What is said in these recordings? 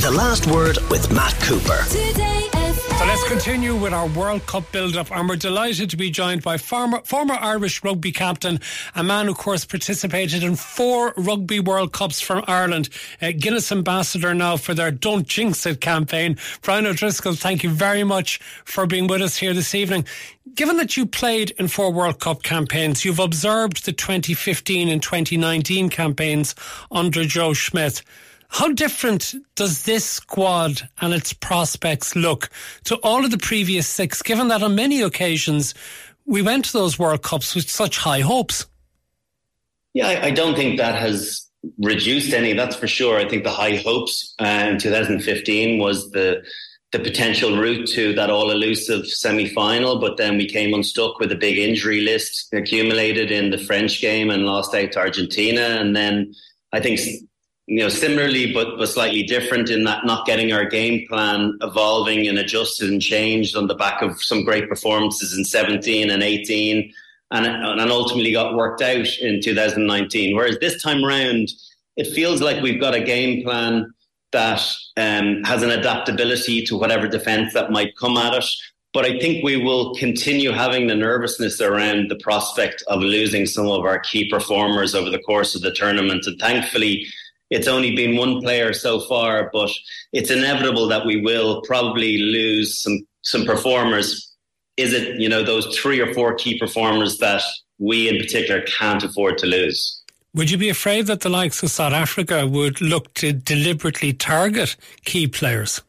The Last Word with Matt Cooper. So let's continue with our World Cup build-up, and we're delighted to be joined by former, former Irish rugby captain, a man who, of course, participated in four Rugby World Cups from Ireland, uh, Guinness ambassador now for their Don't Jinx It campaign. Brian O'Driscoll, thank you very much for being with us here this evening. Given that you played in four World Cup campaigns, you've observed the 2015 and 2019 campaigns under Joe Schmidt. How different does this squad and its prospects look to all of the previous six, given that on many occasions we went to those World Cups with such high hopes? Yeah, I, I don't think that has reduced any, that's for sure. I think the high hopes uh, in 2015 was the the potential route to that all elusive semi final, but then we came unstuck with a big injury list accumulated in the French game and lost out to Argentina. And then I think you know, similarly, but, but slightly different in that not getting our game plan evolving and adjusted and changed on the back of some great performances in 17 and 18 and, and ultimately got worked out in 2019. Whereas this time around, it feels like we've got a game plan that um, has an adaptability to whatever defence that might come at us. But I think we will continue having the nervousness around the prospect of losing some of our key performers over the course of the tournament. And thankfully, it's only been one player so far, but it's inevitable that we will probably lose some some performers. Is it you know those three or four key performers that we in particular can't afford to lose? Would you be afraid that the likes of South Africa would look to deliberately target key players?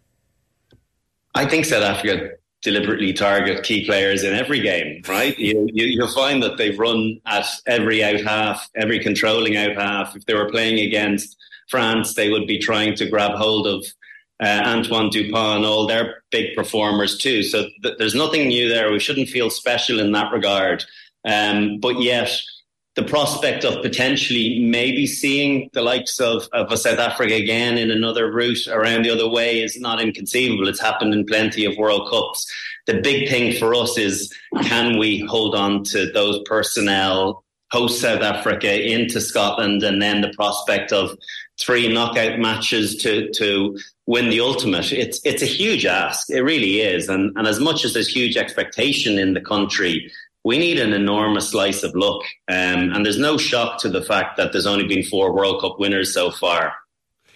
I think South Africa deliberately target key players in every game, right? You, you, will find that they've run at every out half, every controlling out half. If they were playing against France, they would be trying to grab hold of uh, Antoine Dupont and all their big performers too. So th- there's nothing new there. We shouldn't feel special in that regard. Um, but yet, the prospect of potentially maybe seeing the likes of, of a South Africa again in another route around the other way is not inconceivable. It's happened in plenty of World Cups. The big thing for us is can we hold on to those personnel host South Africa into Scotland and then the prospect of three knockout matches to to win the ultimate. It's it's a huge ask. It really is. And and as much as there's huge expectation in the country, we need an enormous slice of luck. Um, and there's no shock to the fact that there's only been four World Cup winners so far.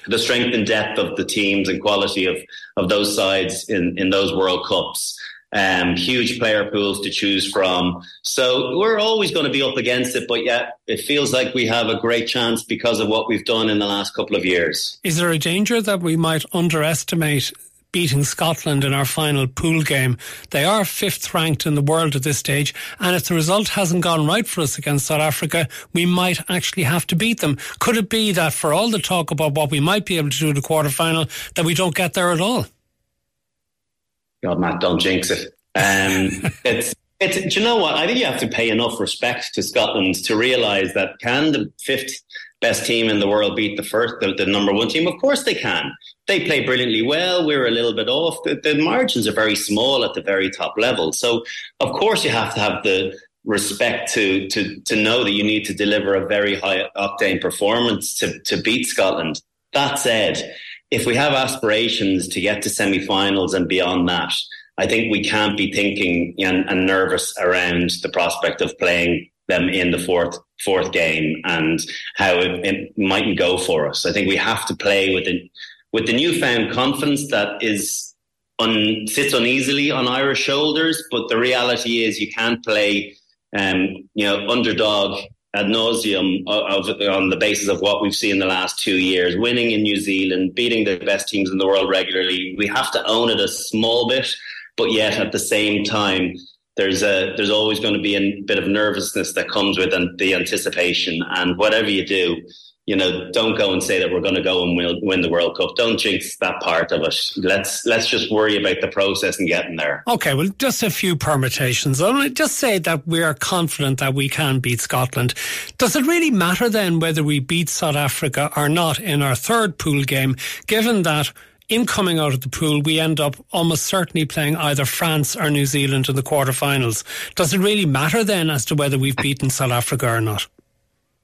The strength and depth of the teams and quality of, of those sides in, in those World Cups um, huge player pools to choose from. So we're always going to be up against it, but yet it feels like we have a great chance because of what we've done in the last couple of years. Is there a danger that we might underestimate beating Scotland in our final pool game. They are fifth ranked in the world at this stage, and if the result hasn't gone right for us against South Africa, we might actually have to beat them. Could it be that for all the talk about what we might be able to do in the quarter final, that we don't get there at all? God, Matt, don't jinx it. Um, it's it's. Do you know what? I think you have to pay enough respect to Scotland to realise that can the fifth best team in the world beat the first, the, the, number one team? Of course they can. They play brilliantly well. We're a little bit off. The, the margins are very small at the very top level. So of course you have to have the respect to to to know that you need to deliver a very high octane performance to to beat Scotland. That said if we have aspirations to get to semi-finals and beyond that, I think we can't be thinking and, and nervous around the prospect of playing them in the fourth fourth game and how it, it mightn't go for us. I think we have to play with the with the newfound confidence that is un, sits uneasily on Irish shoulders. But the reality is, you can't play, um, you know, underdog ad nauseum of, of, on the basis of what we've seen in the last two years, winning in New Zealand, beating the best teams in the world regularly. We have to own it a small bit, but yet at the same time, there's a there's always going to be a bit of nervousness that comes with the anticipation. And whatever you do, you know, don't go and say that we're going to go and win, win the World Cup. Don't jinx that part of it. Let's let's just worry about the process and getting there. Okay, well, just a few permutations. I'll just say that we are confident that we can beat Scotland. Does it really matter then whether we beat South Africa or not in our third pool game, given that? In coming out of the pool, we end up almost certainly playing either France or New Zealand in the quarterfinals. Does it really matter then as to whether we've beaten South Africa or not?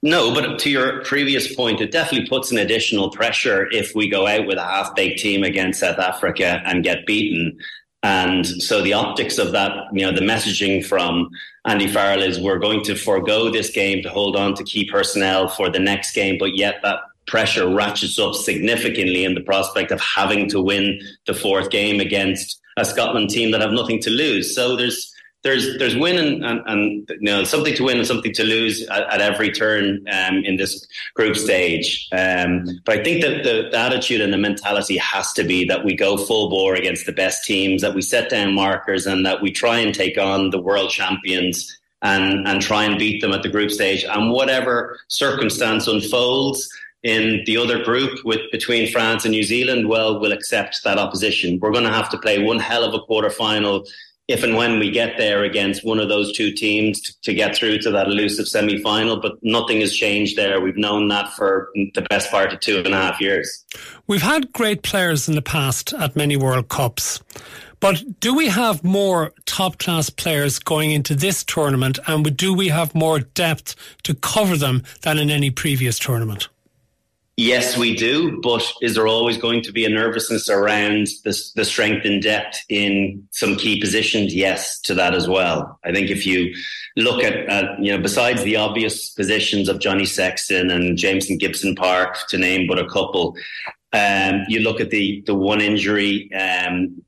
No, but to your previous point, it definitely puts an additional pressure if we go out with a half baked team against South Africa and get beaten. And so the optics of that, you know, the messaging from Andy Farrell is we're going to forego this game to hold on to key personnel for the next game, but yet that pressure ratchets up significantly in the prospect of having to win the fourth game against a Scotland team that have nothing to lose. So there's there's there's win and, and, and, you know something to win and something to lose at, at every turn um, in this group stage. Um, but I think that the, the, attitude and the mentality has to be that we go full bore against the best teams, that we set down markers, and that we try and take on the world champions and and try and beat them at the group stage. And whatever circumstance unfolds in the other group with between France and New Zealand, well, we'll accept that opposition. We're going to have to play one hell of a quarter final if and when we get there against one of those two teams to, to get through to that elusive semi final. But nothing has changed there. We've known that for the best part of two and a half years. We've had great players in the past at many World Cups. But do we have more top class players going into this tournament and do we have more depth to cover them than in any previous tournament? Yes, we do. But is there always going to be a nervousness around the, the strength and depth in some key positions? Yes, to that as well. I think if you look at, at you know, besides the obvious positions of Johnny Sexton and Jamison Gibson Park, to name but a couple, um, you look at the the one injury um,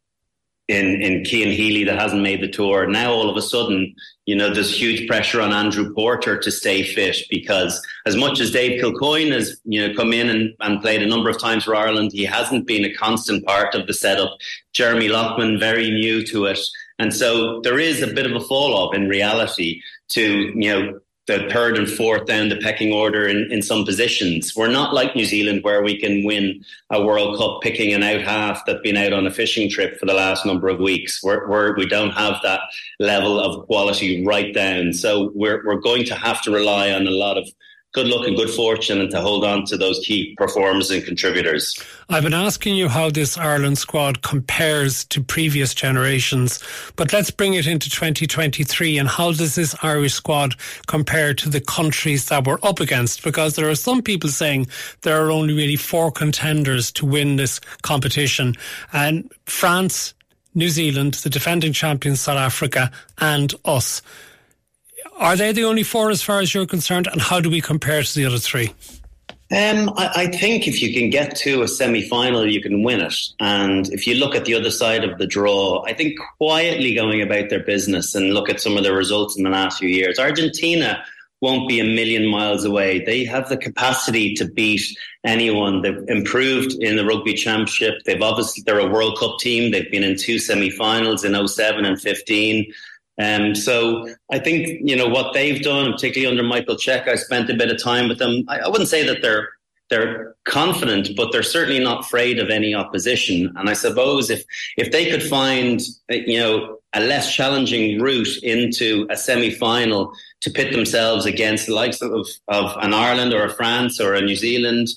in in Cian Healy that hasn't made the tour. Now all of a sudden, you know, there's huge pressure on Andrew Porter to stay fit because as much as Dave Kilcoyne has, you know, come in and, and played a number of times for Ireland, he hasn't been a constant part of the setup. Jeremy Loughman, very new to it. And so there is a bit of a fall off in reality to, you know, the third and fourth down the pecking order in, in some positions. We're not like New Zealand where we can win a World Cup picking an out half that's been out on a fishing trip for the last number of weeks. We're, we're, we do not have that level of quality right down. So we're, we're going to have to rely on a lot of good luck and good fortune and to hold on to those key performers and contributors. I've been asking you how this Ireland squad compares to previous generations, but let's bring it into 2023 and how does this Irish squad compare to the countries that we're up against? Because there are some people saying there are only really four contenders to win this competition and France, New Zealand, the defending champions South Africa and us. Are they the only four as far as you're concerned? And how do we compare to the other three? Um, I, I, think if you can get to a semi final, you can win it. And if you look at the other side of the draw, I think quietly going about their business and look at some of the results in the last few years, Argentina won't be a million miles away. They have the capacity to beat anyone. They've improved in the rugby championship. They've obviously, they're a World Cup team. They've been in two semi finals in 07 and 15. Um, so I think you know what they've done, particularly under Michael Cheika. I spent a bit of time with them. I, I, wouldn't say that they're they're confident, but they're certainly not afraid of any opposition. And I suppose if if they could find you know a less challenging route into a semi final to pit themselves against the likes of, of an Ireland or a France or a New Zealand.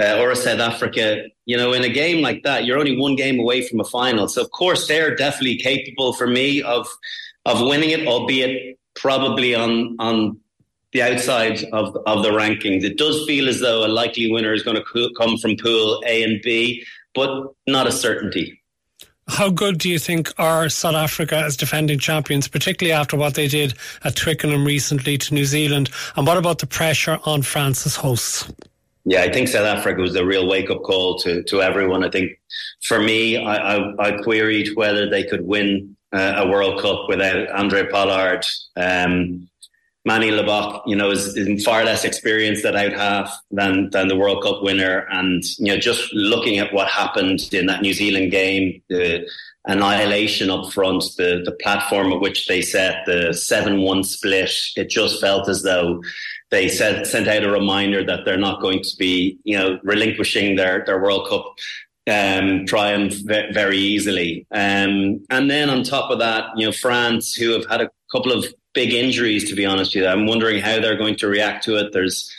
Uh, or a South Africa, you know, in a game like that, you're only one game away from a final. So, of course, they're definitely capable for me of of winning it, albeit probably on on the outside of of the rankings. It does feel as though a likely winner is going to come from Pool A and B, but not a certainty. How good do you think are South Africa as defending champions, particularly after what they did at Twickenham recently to New Zealand? And what about the pressure on France as hosts? Yeah, I think South Africa was a real wake up call to, to everyone. I think for me, I, I, I queried whether they could win uh, a World Cup without Andre Pollard. Um, Manie Libbok, you know, is, is, far less experienced at out half than than the World Cup winner. And you know, just looking at what happened in that New Zealand game, the annihilation up front, the the platform at which they set the seven one split, it just felt as though they said, sent out a reminder that they're not going to be, you know, relinquishing their their World Cup um, triumph very easily. Um, and then on top of that, you know, France, who have had a couple of big injuries, to be honest with you, I'm wondering how they're going to react to it. There's,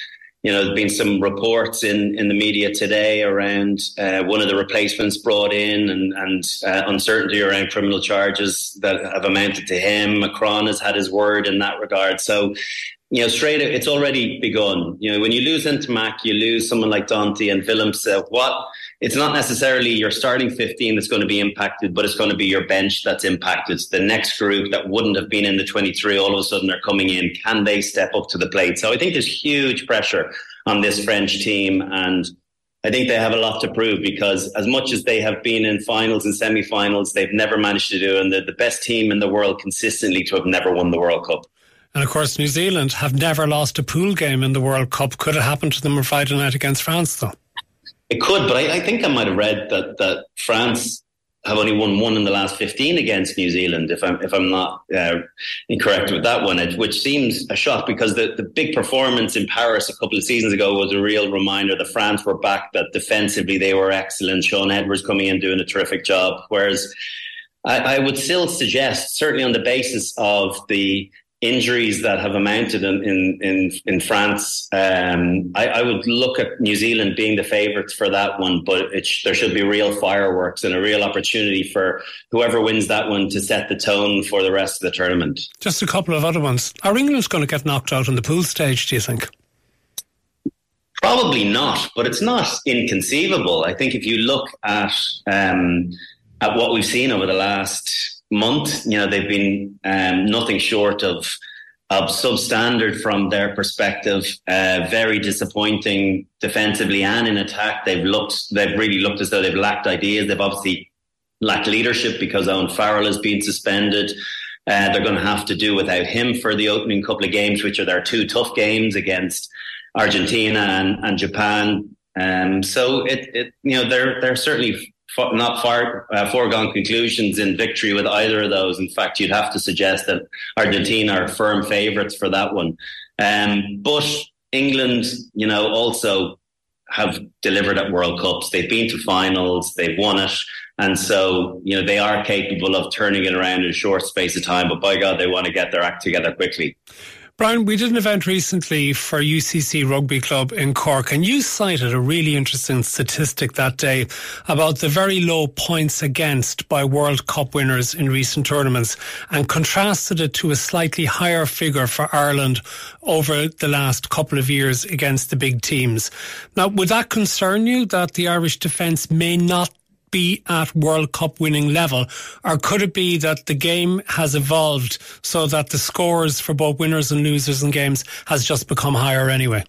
you know, there's been some reports in, in the media today around uh, one of the replacements brought in and, and uh, uncertainty around criminal charges that have amounted to him. Macron has had his word in that regard. So you know, straight, it's already begun. You know, when you lose Ntamack, you lose someone like Danty and Willems. Uh, what? It's not necessarily your starting 15 that's going to be impacted, but it's going to be your bench that's impacted. The next group that wouldn't have been in the 23 all of a sudden are coming in. Can they step up to the plate? So I think there's huge pressure on this French team. And I think they have a lot to prove because as much as they have been in finals and semi-finals, they've never managed to do, and they're the best team in the world consistently to have never won the World Cup. And of course, New Zealand have never lost a pool game in the World Cup. Could it happen to them on Friday night against France, though? It could, but I, I think I might have read that that France have only won one in the last 15 against New Zealand, if I'm if I'm not uh, incorrect with that one, which seems a shock because the, the big performance in Paris a couple of seasons ago was a real reminder that France were back, that defensively they were excellent. Shaun Edwards coming in doing a terrific job, whereas I, I would still suggest, certainly on the basis of the injuries that have amounted in in in, in France, um, I, I, would look at New Zealand being the favourites for that one. But sh- there should be real fireworks and a real opportunity for whoever wins that one to set the tone for the rest of the tournament. Just a couple of other ones. Are England going to get knocked out in the pool stage? Do you think? Probably not, but it's not inconceivable. I think if you look at um, at what we've seen over the last month. You know, they've been um, nothing short of of substandard from their perspective. Uh, very disappointing defensively and in attack. They've looked. They've really looked as though they've lacked ideas. They've obviously lacked leadership because Owen Farrell has been suspended. Uh, they're going to have to do without him for the opening couple of games, which are their two tough games against Argentina and, and Japan. Um, so it, it, you know, they're they're certainly not far uh, foregone conclusions in victory with either of those. In fact, you'd have to suggest that Argentina are firm favourites for that one. Um, but England, you know, also have delivered at World Cups. They've been to finals, they've won it. And so, you know, they are capable of turning it around in a short space of time. But by God, they want to get their act together quickly. Brian, we did an event recently for UCC Rugby Club in Cork, and you cited a really interesting statistic that day about the very low points against by World Cup winners in recent tournaments and contrasted it to a slightly higher figure for Ireland over the last couple of years against the big teams. Now, would that concern you that the Irish defence may not be at World Cup winning level? Or could it be that the game has evolved so that the scores for both winners and losers in games has just become higher anyway?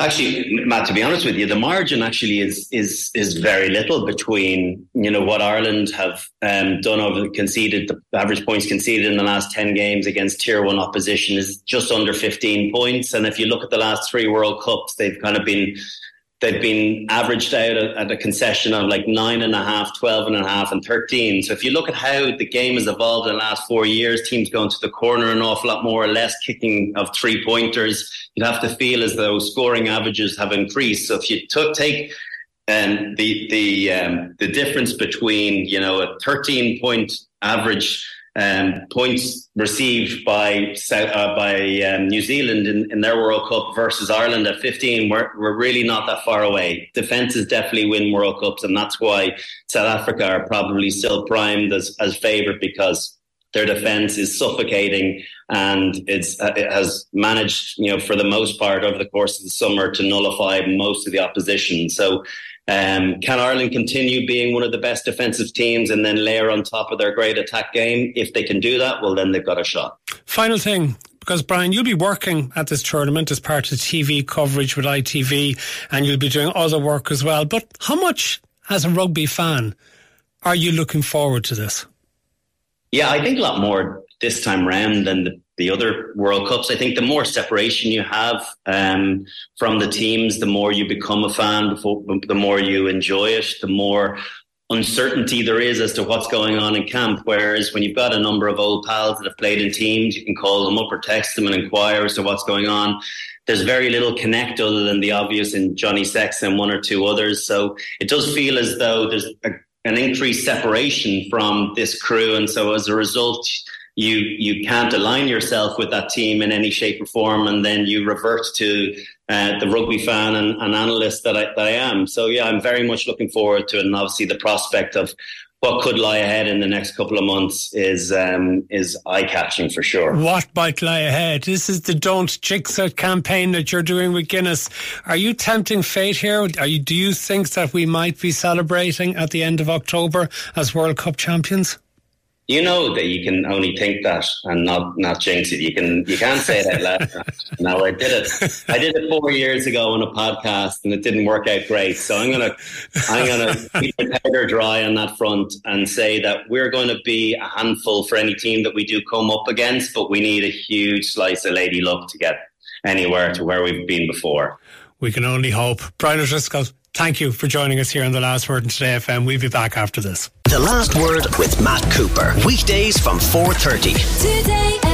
Actually, Matt, to be honest with you, the margin actually is is is very little between you know what Ireland have um, done over conceded the average points conceded in the last ten games against tier one opposition is just under fifteen points, and if you look at the last three World Cups, they've kind of been they've been averaged out at a concession of like nine and a half, 12 and a half, and 13. So if you look at how the game has evolved in the last four years, teams going to the corner an awful lot more, or less kicking of three pointers, you'd have to feel as though scoring averages have increased. So if you took, take um, the the um, the difference between you know a 13 point average um, points received by uh, by um, New Zealand in, in, their World Cup versus Ireland at 15, we're, we're really not that far away. Defences definitely win World Cups, and that's why South Africa are probably still primed as, as favourite because their defence is suffocating and it's uh, it has managed, you know, for the most part over the course of the summer to nullify most of the opposition. So um, can Ireland continue being one of the best defensive teams and then layer on top of their great attack game? If they can do that, well, then they've got a shot. Final thing, because Brian, you'll be working at this tournament as part of TV coverage with ITV, and you'll be doing other work as well. But how much, as a rugby fan, are you looking forward to this? Yeah, I think a lot more this time round than the the other World Cups. I think the more separation you have um, from the teams, the more you become a fan, the more you enjoy it, the more uncertainty there is as to what's going on in camp. Whereas when you've got a number of old pals that have played in teams, you can call them up or text them and inquire as to what's going on. There's very little connect other than the obvious in Johnny Sexton and one or two others. So it does feel as though there's a, an increased separation from this crew. And so as a result, you you can't align yourself with that team in any shape or form, and then you revert to uh, the rugby fan and, and, analyst that I, that I am. So yeah, I'm very much looking forward to it, and obviously the prospect of what could lie ahead in the next couple of months is um, is eye catching for sure. What might lie ahead? This is the "Don't Jinx It" campaign that you're doing with Guinness. Are you tempting fate here? You, do you think that we might be celebrating at the end of October as World Cup champions? You know that you can only think that and not not jinx it. You can you can't say that loud. now I did it. I did it four years ago on a podcast and it didn't work out great. So I'm gonna I'm gonna keep the powder dry on that front and say that we're going to be a handful for any team that we do come up against, but we need a huge slice of lady luck to get anywhere to where we've been before. We can only hope. Brian O'Driscoll, thank you for joining us here on The Last Word in Today FM. We'll be back after this. The Last Word with Matt Cooper. Weekdays from 4.30. Today